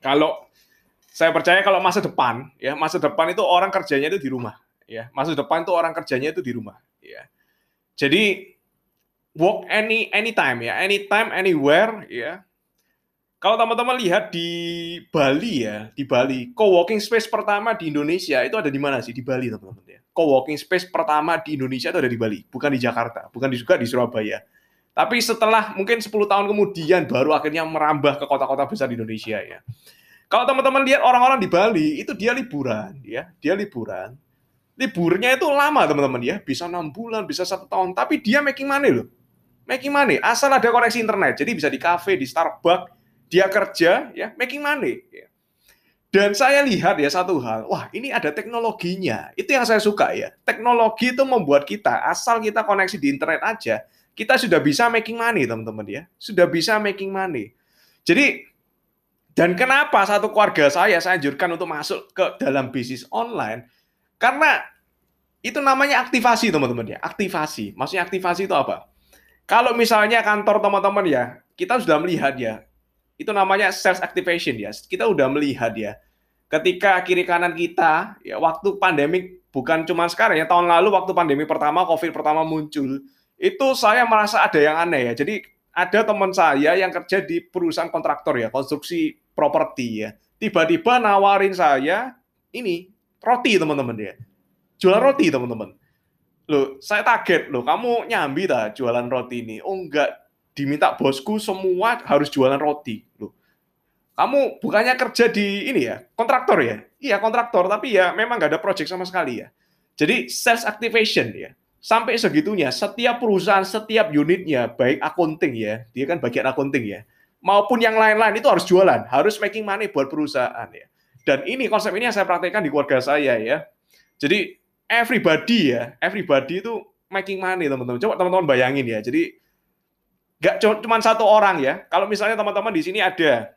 Kalau saya percaya kalau masa depan, ya masa depan itu orang kerjanya itu di rumah, ya masa depan itu orang kerjanya itu di rumah, ya. Jadi work any anytime ya, anytime anywhere ya. Kalau teman-teman lihat di Bali ya, di Bali, co-working space pertama di Indonesia itu ada di mana sih? Di Bali teman-teman ya. Co-working space pertama di Indonesia itu ada di Bali, bukan di Jakarta, bukan juga di Surabaya. Tapi setelah mungkin 10 tahun kemudian baru akhirnya merambah ke kota-kota besar di Indonesia ya. Kalau teman-teman lihat orang-orang di Bali itu dia liburan ya, dia liburan. Liburnya itu lama teman-teman ya, bisa enam bulan, bisa satu tahun, tapi dia making money loh. Making money, asal ada koneksi internet. Jadi bisa di cafe, di Starbucks, dia kerja ya making money ya. dan saya lihat ya satu hal wah ini ada teknologinya itu yang saya suka ya teknologi itu membuat kita asal kita koneksi di internet aja kita sudah bisa making money teman-teman ya. Sudah bisa making money. Jadi dan kenapa satu keluarga saya saya anjurkan untuk masuk ke dalam bisnis online? Karena itu namanya aktivasi teman-teman ya. Aktivasi. Maksudnya aktivasi itu apa? Kalau misalnya kantor teman-teman ya kita sudah melihat ya itu namanya sales activation ya. Kita udah melihat ya. Ketika kiri kanan kita ya waktu pandemik bukan cuma sekarang ya tahun lalu waktu pandemi pertama Covid pertama muncul itu saya merasa ada yang aneh ya. Jadi ada teman saya yang kerja di perusahaan kontraktor ya, konstruksi properti ya. Tiba-tiba nawarin saya ini roti teman-teman ya. Jual roti teman-teman. Loh, saya kaget loh, kamu nyambi tak jualan roti ini? Oh enggak, diminta bosku semua harus jualan roti loh. Kamu bukannya kerja di ini ya, kontraktor ya? Iya kontraktor, tapi ya memang nggak ada project sama sekali ya. Jadi sales activation ya. Sampai segitunya, setiap perusahaan, setiap unitnya, baik accounting ya, dia kan bagian accounting ya, maupun yang lain-lain itu harus jualan, harus making money buat perusahaan ya. Dan ini konsep ini yang saya praktekkan di keluarga saya ya. Jadi everybody ya, everybody itu making money teman-teman. Coba teman-teman bayangin ya. Jadi Gak cuma satu orang ya. Kalau misalnya teman-teman di sini ada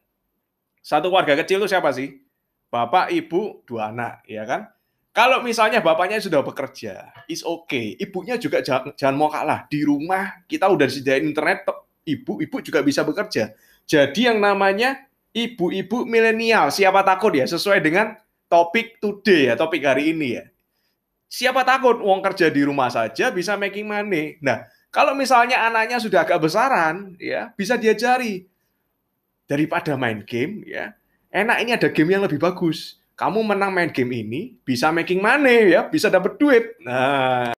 satu keluarga kecil itu siapa sih? Bapak, ibu, dua anak, ya kan? Kalau misalnya bapaknya sudah bekerja, is okay. Ibunya juga jangan, jangan mau kalah. Di rumah kita udah disediain internet, ibu-ibu juga bisa bekerja. Jadi yang namanya ibu-ibu milenial, siapa takut ya? Sesuai dengan topik today ya, topik hari ini ya. Siapa takut uang kerja di rumah saja bisa making money. Nah, kalau misalnya anaknya sudah agak besaran, ya bisa diajari daripada main game, ya enak ini ada game yang lebih bagus. Kamu menang main game ini bisa making money ya, bisa dapat duit. Nah,